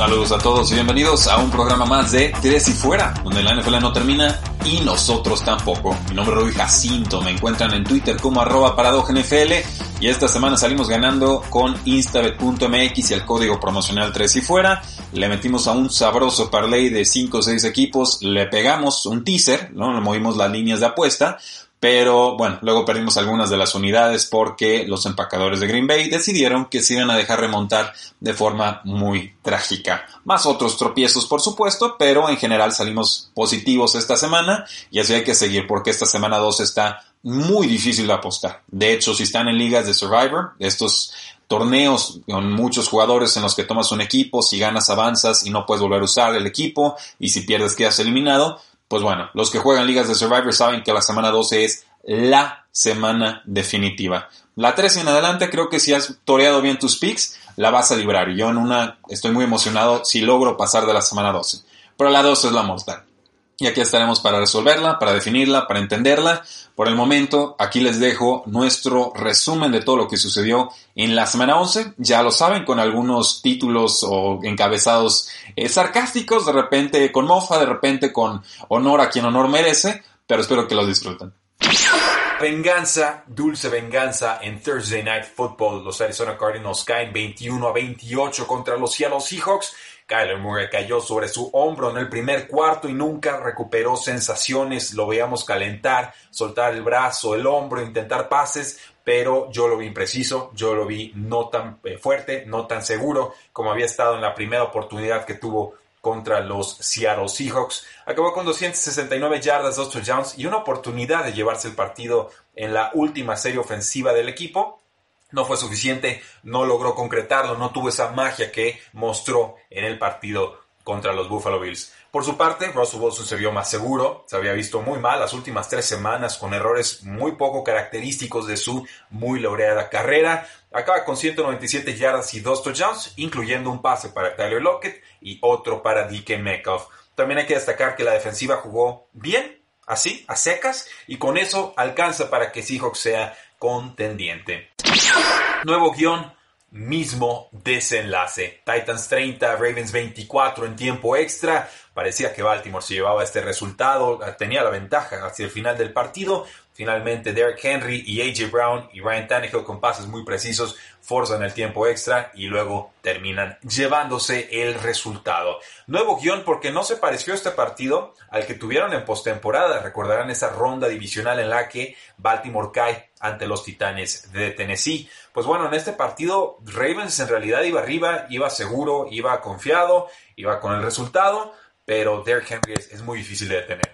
Saludos a todos y bienvenidos a un programa más de Tres y Fuera, donde la NFL no termina y nosotros tampoco. Mi nombre es Rui Jacinto, me encuentran en Twitter como arroba NFL y esta semana salimos ganando con instabet.mx y el código promocional 3 y Fuera. Le metimos a un sabroso parlay de 5 o 6 equipos, le pegamos un teaser, ¿no? Le movimos las líneas de apuesta, pero bueno, luego perdimos algunas de las unidades porque los empacadores de Green Bay decidieron que se iban a dejar remontar de forma muy trágica. Más otros tropiezos, por supuesto, pero en general salimos positivos esta semana y así hay que seguir porque esta semana 2 está muy difícil de apostar. De hecho, si están en ligas de Survivor, estos torneos con muchos jugadores en los que tomas un equipo, si ganas avanzas y no puedes volver a usar el equipo y si pierdes quedas eliminado, pues bueno, los que juegan ligas de Survivor saben que la semana 12 es la semana definitiva. La 13 en adelante creo que si has toreado bien tus picks, la vas a librar. Y yo en una estoy muy emocionado si logro pasar de la semana 12. Pero la 12 es la mortal. Y aquí estaremos para resolverla, para definirla, para entenderla. Por el momento, aquí les dejo nuestro resumen de todo lo que sucedió en la semana 11. Ya lo saben, con algunos títulos o encabezados eh, sarcásticos, de repente con mofa, de repente con honor a quien honor merece, pero espero que lo disfruten. Venganza, dulce venganza en Thursday Night Football. Los Arizona Cardinals caen 21 a 28 contra los Seattle Seahawks. Kyler Murray cayó sobre su hombro en el primer cuarto y nunca recuperó sensaciones. Lo veíamos calentar, soltar el brazo, el hombro, intentar pases, pero yo lo vi impreciso, yo lo vi no tan eh, fuerte, no tan seguro como había estado en la primera oportunidad que tuvo contra los Seattle Seahawks. Acabó con 269 yardas, 2 touchdowns y una oportunidad de llevarse el partido en la última serie ofensiva del equipo. No fue suficiente, no logró concretarlo, no tuvo esa magia que mostró en el partido contra los Buffalo Bills. Por su parte, Russell Wilson se vio más seguro, se había visto muy mal las últimas tres semanas con errores muy poco característicos de su muy laureada carrera. Acaba con 197 yardas y dos touchdowns, incluyendo un pase para Tyler Lockett y otro para DK Metcalf. También hay que destacar que la defensiva jugó bien, así, a secas, y con eso alcanza para que Seahawks sea contendiente. Nuevo guion, mismo desenlace. Titans 30, Ravens 24 en tiempo extra. Parecía que Baltimore se llevaba este resultado, tenía la ventaja hacia el final del partido. Finalmente Derrick Henry y AJ Brown y Ryan Tannehill con pases muy precisos forzan el tiempo extra y luego terminan llevándose el resultado. Nuevo guion porque no se pareció este partido al que tuvieron en postemporada. Recordarán esa ronda divisional en la que Baltimore cae ante los Titanes de Tennessee. Pues bueno, en este partido Ravens en realidad iba arriba, iba seguro, iba confiado, iba con el resultado, pero Derrick Henry es, es muy difícil de detener.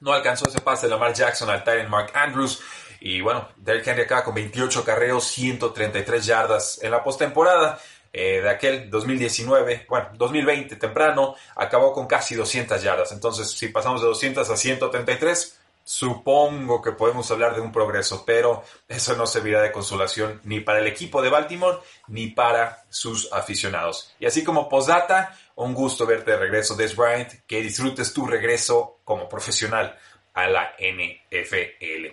No alcanzó ese pase de Lamar Jackson al Tyrant Mark Andrews. Y bueno, Derrick Henry acaba con 28 carreos, 133 yardas en la postemporada. Eh, de aquel 2019, bueno, 2020 temprano, acabó con casi 200 yardas. Entonces, si pasamos de 200 a 133, supongo que podemos hablar de un progreso, pero eso no servirá de consolación ni para el equipo de Baltimore ni para sus aficionados. Y así como postdata, un gusto verte de regreso, Des Bryant, que disfrutes tu regreso como profesional a la NFL.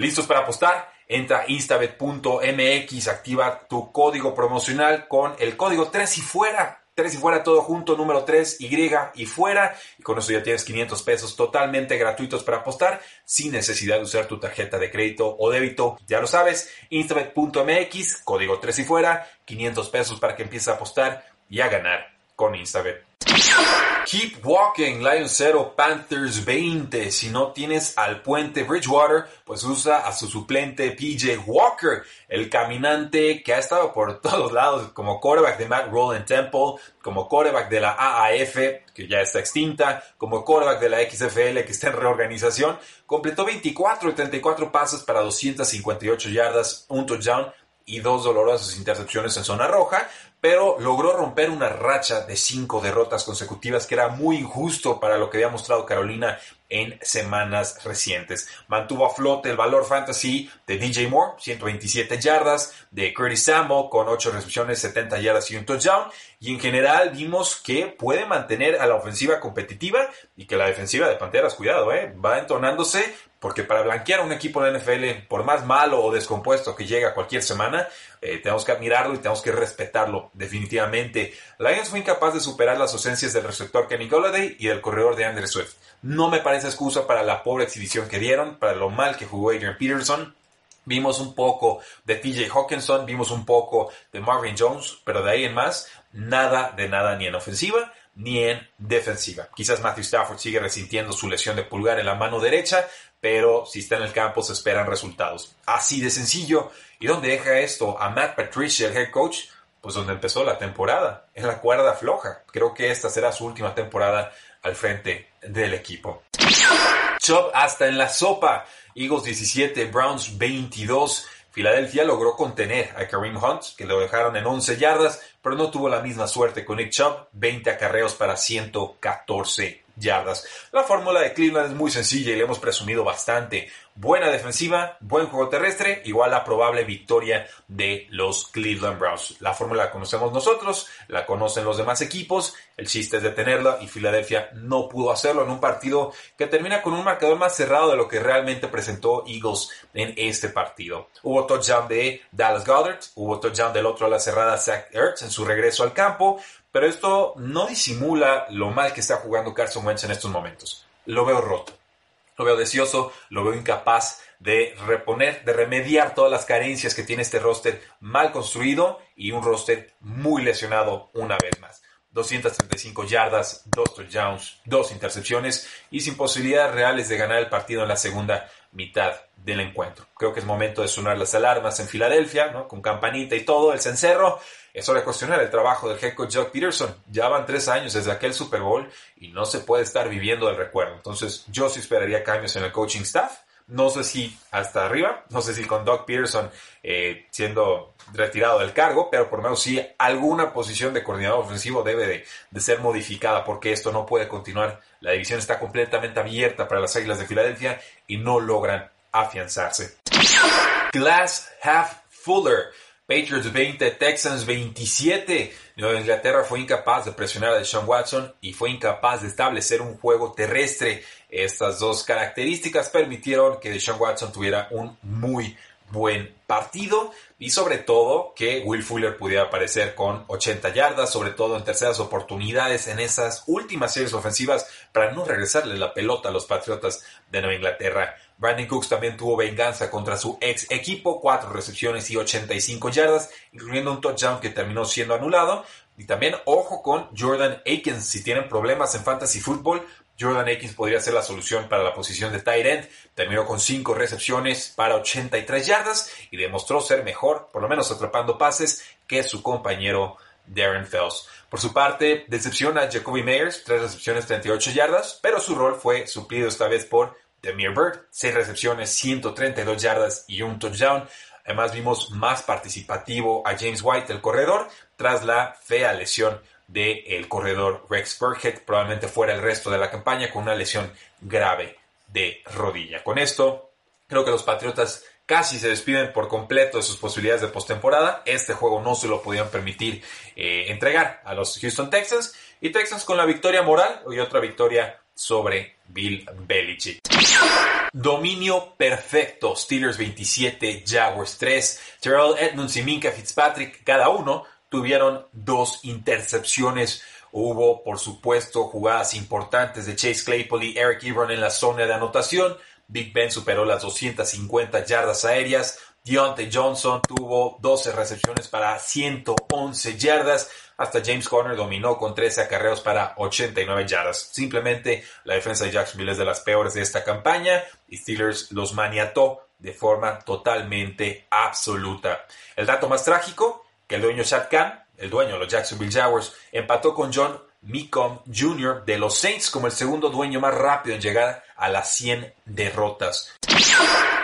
¿Listos para apostar? Entra a instabet.mx, activa tu código promocional con el código 3 y fuera. 3 y fuera todo junto, número 3, Y y fuera. Y con eso ya tienes 500 pesos totalmente gratuitos para apostar sin necesidad de usar tu tarjeta de crédito o débito. Ya lo sabes, instabet.mx, código 3 y fuera, 500 pesos para que empieces a apostar y a ganar con Instabet. Keep walking, Lions 0, Panthers 20. Si no tienes al puente Bridgewater, pues usa a su suplente PJ Walker, el caminante que ha estado por todos lados como quarterback de Matt Roland Temple, como quarterback de la AAF, que ya está extinta, como quarterback de la XFL, que está en reorganización. Completó 24 y 34 pases para 258 yardas, un touchdown y dos dolorosas intercepciones en zona roja, pero logró romper una racha de cinco derrotas consecutivas que era muy injusto para lo que había mostrado Carolina en semanas recientes. Mantuvo a flote el valor fantasy de DJ Moore, 127 yardas, de Curtis Samuel con 8 recepciones, 70 yardas y un touchdown. Y en general vimos que puede mantener a la ofensiva competitiva y que la defensiva de Panteras, cuidado, eh, va entonándose porque para blanquear a un equipo de NFL, por más malo o descompuesto que llegue cualquier semana, eh, tenemos que admirarlo y tenemos que respetarlo definitivamente. Lions fue incapaz de superar las ausencias del receptor Kenny Golladay y del corredor de Andrew Swift. No me parece excusa para la pobre exhibición que dieron, para lo mal que jugó Adrian Peterson. Vimos un poco de TJ Hawkinson, vimos un poco de Marvin Jones, pero de ahí en más, nada de nada ni en ofensiva ni en defensiva. Quizás Matthew Stafford sigue resintiendo su lesión de pulgar en la mano derecha, pero si está en el campo se esperan resultados. Así de sencillo. ¿Y dónde deja esto a Matt Patricia, el head coach? Pues donde empezó la temporada, en la cuerda floja. Creo que esta será su última temporada al frente del equipo. Chop hasta en la sopa. Eagles 17, Browns 22. Filadelfia logró contener a Kareem Hunt, que lo dejaron en 11 yardas, pero no tuvo la misma suerte con Nick Chubb, 20 acarreos para 114 yardas. La fórmula de Cleveland es muy sencilla y le hemos presumido bastante. Buena defensiva, buen juego terrestre, igual a probable victoria de los Cleveland Browns. La fórmula la conocemos nosotros, la conocen los demás equipos, el chiste es detenerla y Filadelfia no pudo hacerlo en un partido que termina con un marcador más cerrado de lo que realmente presentó Eagles en este partido. Hubo touchdown de Dallas Goddard, hubo touchdown del otro a la cerrada Zach Ertz en su regreso al campo, pero esto no disimula lo mal que está jugando Carson Wentz en estos momentos. Lo veo roto, lo veo deseoso, lo veo incapaz de reponer, de remediar todas las carencias que tiene este roster mal construido y un roster muy lesionado una vez más. 235 yardas, dos touchdowns, dos intercepciones y sin posibilidades reales de ganar el partido en la segunda mitad del encuentro. Creo que es momento de sonar las alarmas en Filadelfia, ¿no? con campanita y todo, el cencerro. Es hora de cuestionar el trabajo del head coach Jock Peterson. Ya van tres años desde aquel Super Bowl y no se puede estar viviendo del recuerdo. Entonces yo sí esperaría cambios en el coaching staff. No sé si hasta arriba, no sé si con Doug Peterson eh, siendo retirado del cargo, pero por lo menos sí alguna posición de coordinador ofensivo debe de, de, ser modificada porque esto no puede continuar. La división está completamente abierta para las Águilas de Filadelfia y no logran afianzarse. Glass Half Fuller. Patriots 20, Texans 27. Nueva Inglaterra fue incapaz de presionar a Deshaun Watson y fue incapaz de establecer un juego terrestre. Estas dos características permitieron que Deshaun Watson tuviera un muy buen partido y sobre todo que Will Fuller pudiera aparecer con 80 yardas, sobre todo en terceras oportunidades en esas últimas series ofensivas para no regresarle la pelota a los Patriotas de Nueva Inglaterra. Brandon Cooks también tuvo venganza contra su ex equipo, cuatro recepciones y 85 yardas, incluyendo un touchdown que terminó siendo anulado. Y también ojo con Jordan Akins, si tienen problemas en fantasy football, Jordan Akins podría ser la solución para la posición de tight end. Terminó con 5 recepciones para 83 yardas y demostró ser mejor, por lo menos atrapando pases, que su compañero Darren Fells. Por su parte, decepciona a Jacoby Meyers, 3 recepciones, 38 yardas, pero su rol fue suplido esta vez por Demir Bird, 6 recepciones, 132 yardas y un touchdown. Además vimos más participativo a James White, el corredor, tras la fea lesión del corredor Rex Burkhead, probablemente fuera el resto de la campaña con una lesión grave de rodilla. Con esto, creo que los Patriotas casi se despiden por completo de sus posibilidades de postemporada. Este juego no se lo podían permitir eh, entregar a los Houston Texans. Y Texans con la victoria moral y otra victoria sobre Bill Belichick. Dominio perfecto. Steelers 27, Jaguars 3. Terrell Edmonds y Minka Fitzpatrick, cada uno tuvieron dos intercepciones. Hubo, por supuesto, jugadas importantes de Chase Claypool y Eric Ebron en la zona de anotación. Big Ben superó las 250 yardas aéreas. Deontay Johnson tuvo 12 recepciones para 111 yardas. Hasta James Conner dominó con 13 acarreos para 89 yardas. Simplemente la defensa de Jacksonville es de las peores de esta campaña y Steelers los maniató de forma totalmente absoluta. El dato más trágico, que el dueño Chad Khan, el dueño de los Jacksonville Jaguars, empató con John Mecom Jr. de los Saints como el segundo dueño más rápido en llegar a las 100 derrotas.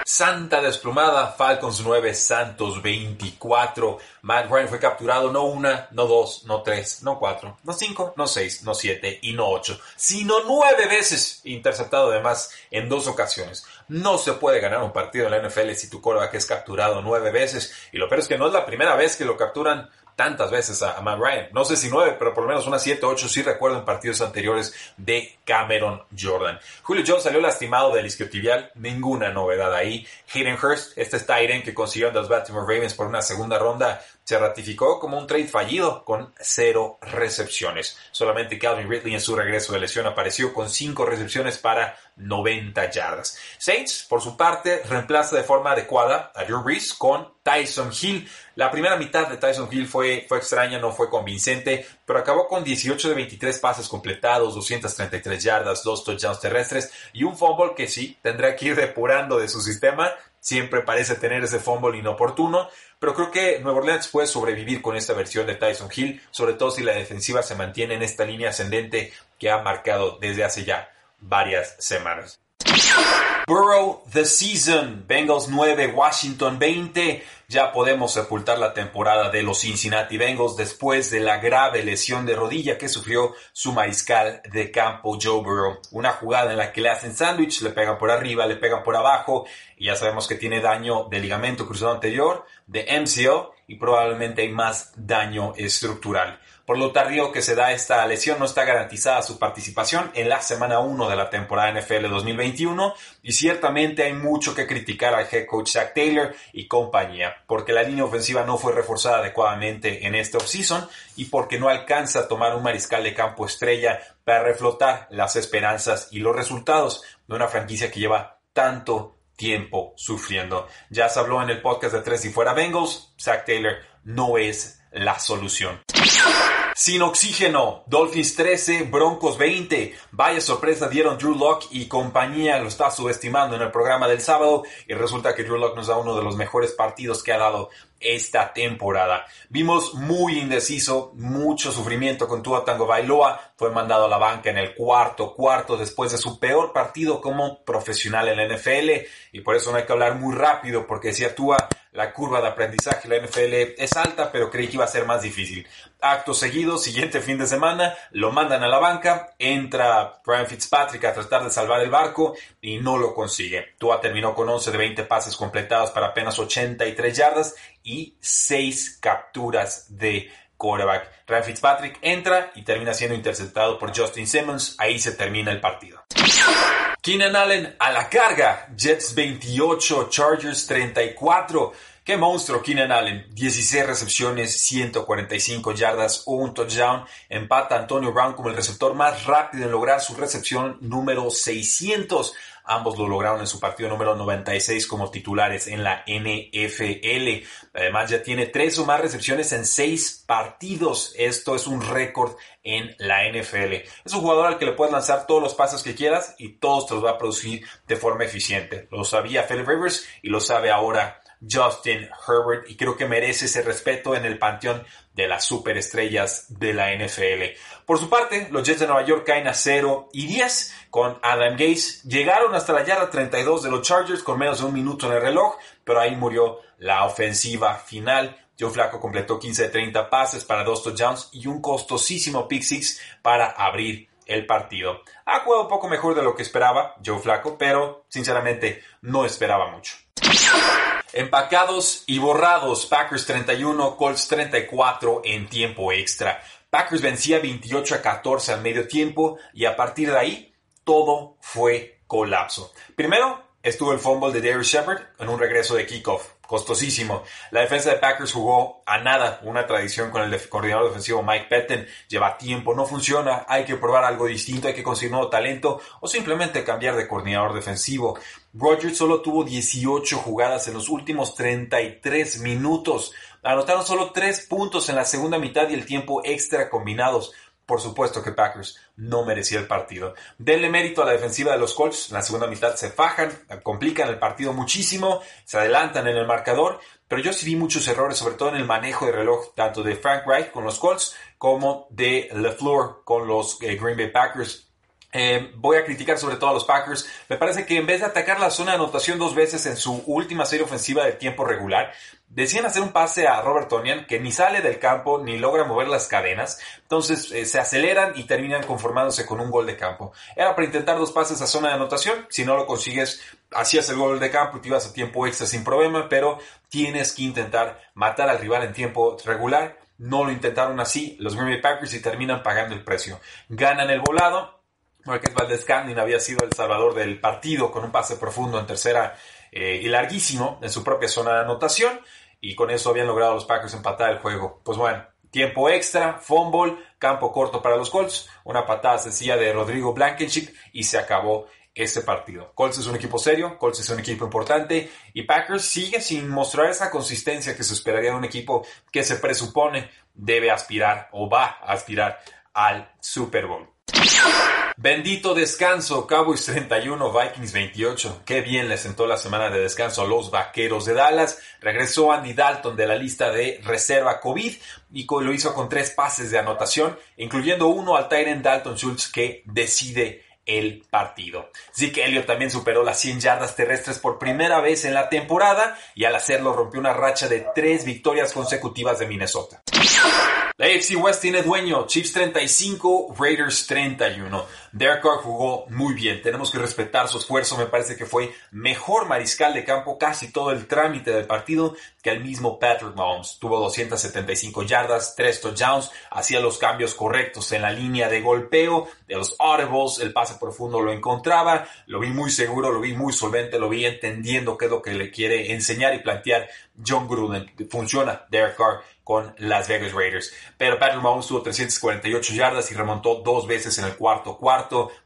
Santa desplumada, Falcons 9, Santos 24. Matt Ryan fue capturado no una, no dos, no tres, no cuatro, no cinco, no seis, no siete y no ocho, sino nueve veces interceptado además en dos ocasiones. No se puede ganar un partido en la NFL si tu que es capturado nueve veces. Y lo peor es que no es la primera vez que lo capturan tantas veces a, Matt Ryan. No sé si nueve, pero por lo menos unas siete, ocho sí recuerdo en partidos anteriores de Cameron Jordan. Julio Jones salió lastimado del isquiotibial, ninguna novedad ahí. Hayden Hurst, este es Tyren que consiguió los Baltimore Ravens por una segunda ronda, se ratificó como un trade fallido con cero recepciones. Solamente Calvin Ridley en su regreso de lesión apareció con cinco recepciones para 90 yardas. Saints, por su parte, reemplaza de forma adecuada a Drew Brees con Tyson Hill. La primera mitad de Tyson Hill fue, fue extraña, no fue convincente, pero acabó con 18 de 23 pases completados, 233 yardas, dos touchdowns terrestres y un fumble que sí tendrá que ir depurando de su sistema. Siempre parece tener ese fumble inoportuno, pero creo que Nueva Orleans puede sobrevivir con esta versión de Tyson Hill, sobre todo si la defensiva se mantiene en esta línea ascendente que ha marcado desde hace ya varias semanas. Burrow The Season, Bengals 9, Washington 20. Ya podemos sepultar la temporada de los Cincinnati Bengals después de la grave lesión de rodilla que sufrió su mariscal de campo Joe Burrow. Una jugada en la que le hacen sándwich, le pegan por arriba, le pegan por abajo y ya sabemos que tiene daño de ligamento cruzado anterior, de MCL y probablemente hay más daño estructural. Por lo tardío que se da esta lesión, no está garantizada su participación en la semana 1 de la temporada NFL 2021 y ciertamente hay mucho que criticar al head coach Zach Taylor y compañía, porque la línea ofensiva no fue reforzada adecuadamente en este offseason y porque no alcanza a tomar un mariscal de campo estrella para reflotar las esperanzas y los resultados de una franquicia que lleva tanto tiempo sufriendo. Ya se habló en el podcast de Tres y Fuera Bengals, Zach Taylor no es la solución. Sin oxígeno, Dolphins 13, Broncos 20. Vaya sorpresa dieron Drew Locke y compañía, lo está subestimando en el programa del sábado y resulta que Drew Locke nos da uno de los mejores partidos que ha dado esta temporada. Vimos muy indeciso, mucho sufrimiento con Tua Tango Bailoa, fue mandado a la banca en el cuarto cuarto después de su peor partido como profesional en la NFL y por eso no hay que hablar muy rápido porque decía Tua la curva de aprendizaje de la NFL es alta, pero creí que iba a ser más difícil. Acto seguido, siguiente fin de semana, lo mandan a la banca, entra Brian Fitzpatrick a tratar de salvar el barco y no lo consigue. Tua terminó con 11 de 20 pases completados para apenas 83 yardas y 6 capturas de quarterback. Ryan Fitzpatrick entra y termina siendo interceptado por Justin Simmons. Ahí se termina el partido. Keenan Allen a la carga. Jets 28, Chargers 34. Qué monstruo Keenan Allen. 16 recepciones, 145 yardas, un touchdown. Empata Antonio Brown como el receptor más rápido en lograr su recepción número 600. Ambos lo lograron en su partido número 96 como titulares en la NFL. Además ya tiene tres o más recepciones en seis partidos. Esto es un récord en la NFL. Es un jugador al que le puedes lanzar todos los pasos que quieras y todos te los va a producir de forma eficiente. Lo sabía Philip Rivers y lo sabe ahora Justin Herbert y creo que merece ese respeto en el panteón de las superestrellas de la NFL. Por su parte, los Jets de Nueva York caen a 0 y 10 con Adam Gates. Llegaron hasta la yarda 32 de los Chargers con menos de un minuto en el reloj, pero ahí murió la ofensiva final. Joe Flaco completó 15 de 30 pases para dos touchdowns y un costosísimo pick six para abrir el partido. Ha jugado un poco mejor de lo que esperaba Joe Flaco, pero sinceramente no esperaba mucho. Empacados y borrados, Packers 31, Colts 34 en tiempo extra. Packers vencía 28 a 14 al medio tiempo y a partir de ahí todo fue colapso. Primero estuvo el fumble de Darius Shepard en un regreso de kickoff costosísimo. La defensa de Packers jugó a nada, una tradición con el coordinador defensivo Mike Petten, lleva tiempo, no funciona, hay que probar algo distinto, hay que conseguir nuevo talento o simplemente cambiar de coordinador defensivo. Rodgers solo tuvo 18 jugadas en los últimos 33 minutos. Anotaron solo 3 puntos en la segunda mitad y el tiempo extra combinados. Por supuesto que Packers no merecía el partido. Denle mérito a la defensiva de los Colts. En la segunda mitad se fajan, complican el partido muchísimo, se adelantan en el marcador, pero yo sí vi muchos errores, sobre todo en el manejo de reloj, tanto de Frank Wright con los Colts como de LeFleur con los eh, Green Bay Packers. Eh, voy a criticar sobre todo a los Packers. Me parece que en vez de atacar la zona de anotación dos veces en su última serie ofensiva de tiempo regular, deciden hacer un pase a Robert Tonian que ni sale del campo ni logra mover las cadenas. Entonces eh, se aceleran y terminan conformándose con un gol de campo. Era para intentar dos pases a zona de anotación. Si no lo consigues, hacías el gol de campo y te ibas a tiempo extra sin problema, pero tienes que intentar matar al rival en tiempo regular. No lo intentaron así los Green Bay Packers y terminan pagando el precio. Ganan el volado Marquez Valdez Scandin había sido el salvador del partido con un pase profundo en tercera eh, y larguísimo en su propia zona de anotación y con eso habían logrado los Packers empatar el juego. Pues bueno, tiempo extra, fumble, campo corto para los Colts, una patada sencilla de Rodrigo Blankenship y se acabó ese partido. Colts es un equipo serio, Colts es un equipo importante y Packers sigue sin mostrar esa consistencia que se esperaría de un equipo que se presupone debe aspirar o va a aspirar al Super Bowl. Bendito descanso, Cowboys 31, Vikings 28. Qué bien le sentó la semana de descanso a los vaqueros de Dallas. Regresó Andy Dalton de la lista de reserva COVID y lo hizo con tres pases de anotación, incluyendo uno al Tyrant Dalton Schultz que decide el partido. Zeke Elliott también superó las 100 yardas terrestres por primera vez en la temporada y al hacerlo rompió una racha de tres victorias consecutivas de Minnesota. La AFC West tiene dueño, Chiefs 35, Raiders 31. Derek Carr jugó muy bien, tenemos que respetar su esfuerzo, me parece que fue mejor mariscal de campo casi todo el trámite del partido que el mismo Patrick Mahomes. Tuvo 275 yardas, 3 touchdowns, hacía los cambios correctos en la línea de golpeo, de los audibles, el pase profundo lo encontraba, lo vi muy seguro, lo vi muy solvente, lo vi entendiendo qué es lo que le quiere enseñar y plantear John Gruden. Funciona Derek Carr con Las Vegas Raiders. Pero Patrick Mahomes tuvo 348 yardas y remontó dos veces en el cuarto cuarto.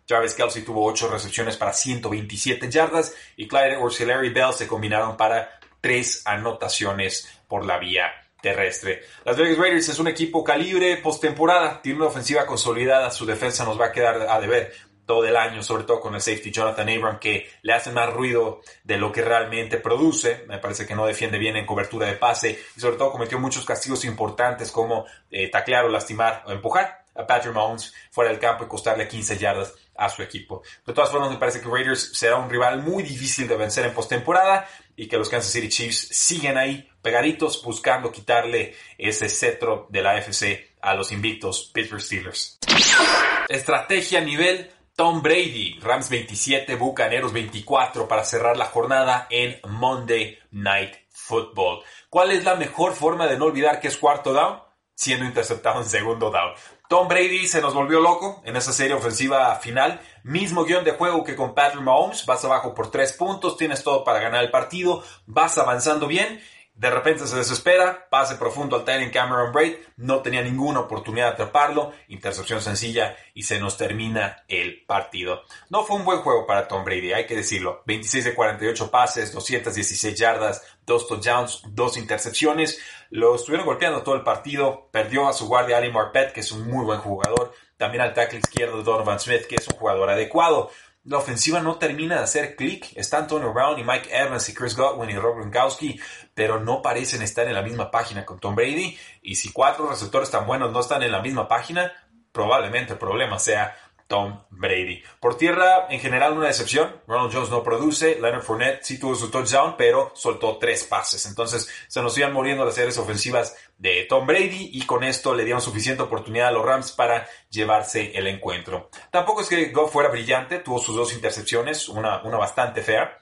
Jarvis Kelsey tuvo 8 recepciones para 127 yardas y Clyde Edwards y Bell se combinaron para 3 anotaciones por la vía terrestre. Las Vegas Raiders es un equipo calibre postemporada, tiene una ofensiva consolidada, su defensa nos va a quedar a deber todo el año, sobre todo con el safety Jonathan Abram, que le hace más ruido de lo que realmente produce. Me parece que no defiende bien en cobertura de pase y sobre todo cometió muchos castigos importantes como eh, taclear o lastimar o empujar a Patrick Mahomes fuera del campo y costarle 15 yardas a su equipo. De todas formas, me parece que Raiders será un rival muy difícil de vencer en postemporada y que los Kansas City Chiefs siguen ahí pegaditos buscando quitarle ese cetro de la AFC a los invictos Pittsburgh Steelers. Estrategia nivel Tom Brady, Rams 27, Bucaneros 24 para cerrar la jornada en Monday Night Football. ¿Cuál es la mejor forma de no olvidar que es cuarto down? Siendo interceptado en segundo down. Tom Brady se nos volvió loco en esa serie ofensiva final. Mismo guion de juego que con Patrick Mahomes. Vas abajo por tres puntos, tienes todo para ganar el partido, vas avanzando bien de repente se desespera, pase profundo al Tyrion Cameron Braid, no tenía ninguna oportunidad de atraparlo, intercepción sencilla y se nos termina el partido. No fue un buen juego para Tom Brady, hay que decirlo. 26 de 48 pases, 216 yardas, 2 touchdowns, 2 intercepciones. Lo estuvieron golpeando todo el partido, perdió a su guardia Ali Marpet, que es un muy buen jugador, también al tackle izquierdo Donovan Smith, que es un jugador adecuado la ofensiva no termina de hacer clic. Está Antonio Brown y Mike Evans y Chris Godwin y Rob Gronkowski, pero no parecen estar en la misma página con Tom Brady. Y si cuatro receptores tan buenos no están en la misma página, probablemente el problema sea Tom Brady. Por tierra, en general, una decepción. Ronald Jones no produce. Leonard Fournette sí tuvo su touchdown, pero soltó tres pases. Entonces, se nos iban muriendo las series ofensivas de Tom Brady y con esto le dieron suficiente oportunidad a los Rams para llevarse el encuentro. Tampoco es que Goff fuera brillante. Tuvo sus dos intercepciones, una, una bastante fea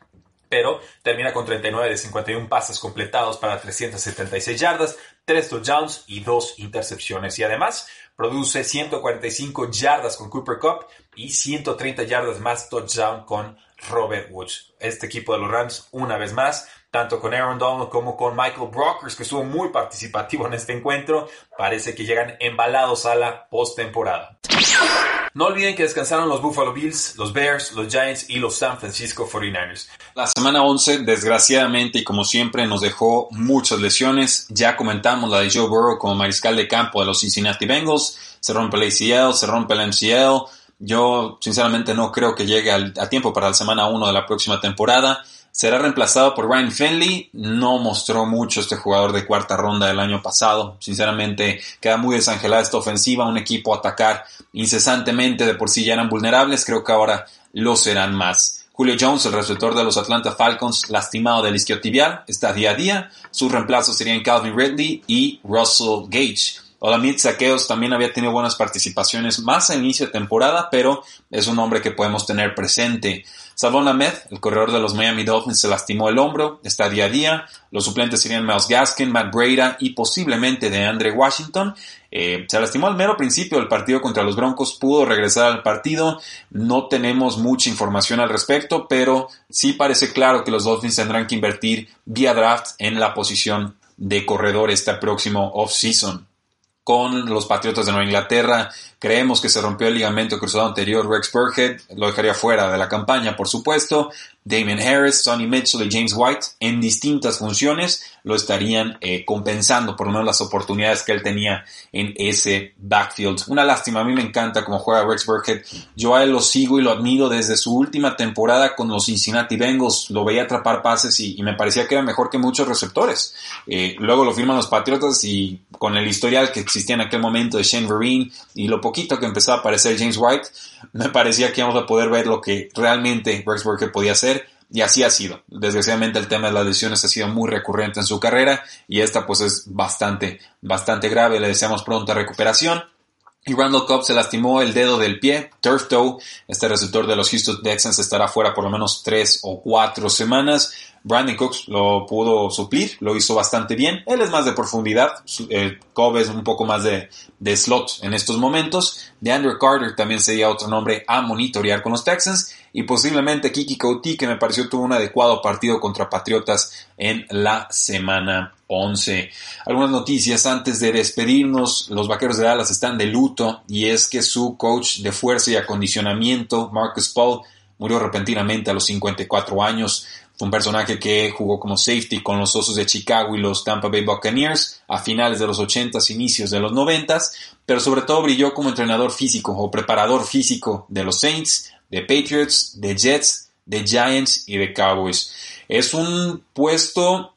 pero termina con 39 de 51 pases completados para 376 yardas, 3 touchdowns y 2 intercepciones. Y además produce 145 yardas con Cooper Cup y 130 yardas más touchdown con Robert Woods. Este equipo de los Rams, una vez más, tanto con Aaron Donald como con Michael Brockers, que estuvo muy participativo en este encuentro, parece que llegan embalados a la postemporada. No olviden que descansaron los Buffalo Bills, los Bears, los Giants y los San Francisco 49ers. La semana 11, desgraciadamente y como siempre, nos dejó muchas lesiones. Ya comentamos la de Joe Burrow como mariscal de campo de los Cincinnati Bengals. Se rompe el ACL, se rompe el MCL. Yo sinceramente no creo que llegue a tiempo para la semana 1 de la próxima temporada. Será reemplazado por Ryan Finley. No mostró mucho este jugador de cuarta ronda del año pasado. Sinceramente, queda muy desangelada esta ofensiva. Un equipo a atacar incesantemente. De por sí ya eran vulnerables. Creo que ahora lo serán más. Julio Jones, el receptor de los Atlanta Falcons, lastimado del isquiotibial, está día a día. Sus reemplazos serían Calvin Ridley y Russell Gage. Olamide Saqueos también había tenido buenas participaciones más a inicio de temporada, pero es un hombre que podemos tener presente. Savon Ahmed, el corredor de los Miami Dolphins, se lastimó el hombro, está día a día. Los suplentes serían Miles Gaskin, Matt Breda y posiblemente de Andre Washington. Eh, se lastimó al mero principio del partido contra los Broncos, pudo regresar al partido. No tenemos mucha información al respecto, pero sí parece claro que los Dolphins tendrán que invertir vía draft en la posición de corredor este próximo off-season con los Patriotas de Nueva Inglaterra. Creemos que se rompió el ligamento cruzado anterior. Rex Burkhead lo dejaría fuera de la campaña, por supuesto. Damien Harris, Sonny Mitchell y James White en distintas funciones lo estarían eh, compensando por lo menos las oportunidades que él tenía en ese backfield. Una lástima, a mí me encanta cómo juega Rex Burkhead. Yo a él lo sigo y lo admiro desde su última temporada con los Cincinnati Bengals. Lo veía atrapar pases y, me parecía que era mejor que muchos receptores. Eh, luego lo firman los Patriotas y con el historial que existía en aquel momento de Shane Vereen y lo poquito que empezaba a aparecer James White, me parecía que íbamos a poder ver lo que realmente Rex Burkhead podía hacer y así ha sido. Desgraciadamente el tema de las lesiones ha sido muy recurrente en su carrera y esta pues es bastante, bastante grave. Le deseamos pronta recuperación. Y Randall Cobb se lastimó el dedo del pie, turf toe. Este receptor de los Houston Texans estará fuera por lo menos tres o cuatro semanas. Brandon Cooks lo pudo suplir, lo hizo bastante bien. Él es más de profundidad, eh, Cobb es un poco más de, de slot en estos momentos. De Andrew Carter también sería otro nombre a monitorear con los Texans. Y posiblemente Kiki Couti, que me pareció tuvo un adecuado partido contra Patriotas en la semana 11. Algunas noticias antes de despedirnos. Los Vaqueros de Dallas están de luto y es que su coach de fuerza y acondicionamiento, Marcus Paul, murió repentinamente a los 54 años. Fue un personaje que jugó como safety con los Osos de Chicago y los Tampa Bay Buccaneers a finales de los 80s, inicios de los 90s, pero sobre todo brilló como entrenador físico o preparador físico de los Saints, de Patriots, de Jets, de Giants y de Cowboys. Es un puesto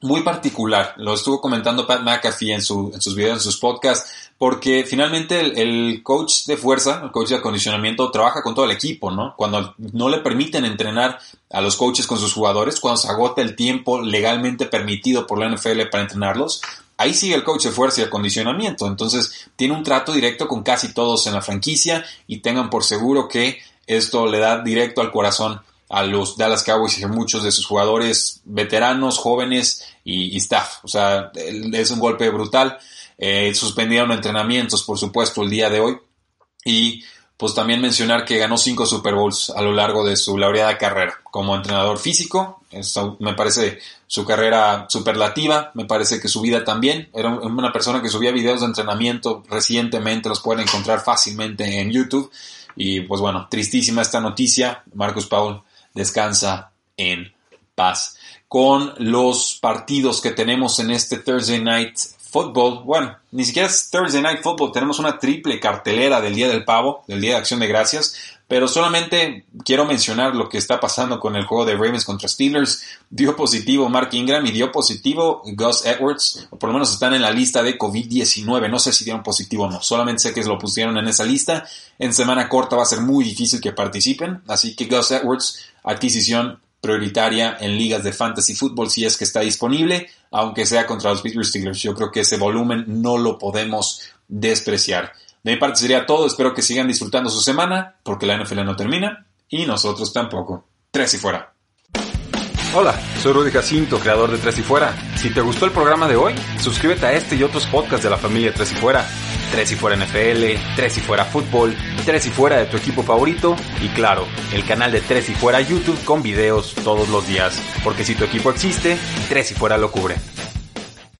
muy particular. Lo estuvo comentando Pat McAfee en, su, en sus videos, en sus podcasts, porque finalmente el, coach de fuerza, el coach de acondicionamiento, trabaja con todo el equipo, ¿no? Cuando no le permiten entrenar a los coaches con sus jugadores, cuando se agota el tiempo legalmente permitido por la NFL para entrenarlos, ahí sigue el coach de fuerza y acondicionamiento. Entonces, tiene un trato directo con casi todos en la franquicia y tengan por seguro que esto le da directo al corazón a los Dallas Cowboys y a muchos de sus jugadores veteranos, jóvenes y, staff. O sea, es un golpe brutal. Eh, suspendieron entrenamientos, por supuesto, el día de hoy. Y pues también mencionar que ganó cinco Super Bowls a lo largo de su laureada carrera como entrenador físico. Eso me parece su carrera superlativa, me parece que su vida también. Era una persona que subía videos de entrenamiento recientemente, los pueden encontrar fácilmente en YouTube. Y pues bueno, tristísima esta noticia. Marcus Paul descansa en paz. Con los partidos que tenemos en este Thursday Night Football, bueno, ni siquiera es Thursday Night Football, tenemos una triple cartelera del Día del Pavo, del Día de Acción de Gracias, pero solamente quiero mencionar lo que está pasando con el juego de Ravens contra Steelers. Dio positivo Mark Ingram y dio positivo Gus Edwards, o por lo menos están en la lista de COVID-19. No sé si dieron positivo o no, solamente sé que lo pusieron en esa lista. En semana corta va a ser muy difícil que participen, así que Gus Edwards, adquisición prioritaria en ligas de fantasy fútbol si es que está disponible, aunque sea contra los Pittsburgh Steelers. Yo creo que ese volumen no lo podemos despreciar. De mi parte sería todo, espero que sigan disfrutando su semana, porque la NFL no termina y nosotros tampoco. Tres y fuera. Hola, soy Rudy Jacinto, creador de Tres y Fuera. Si te gustó el programa de hoy, suscríbete a este y otros podcasts de la familia Tres y Fuera Tres y fuera NFL, Tres y fuera fútbol, Tres y fuera de tu equipo favorito y claro, el canal de Tres y fuera YouTube con videos todos los días, porque si tu equipo existe, Tres y fuera lo cubre.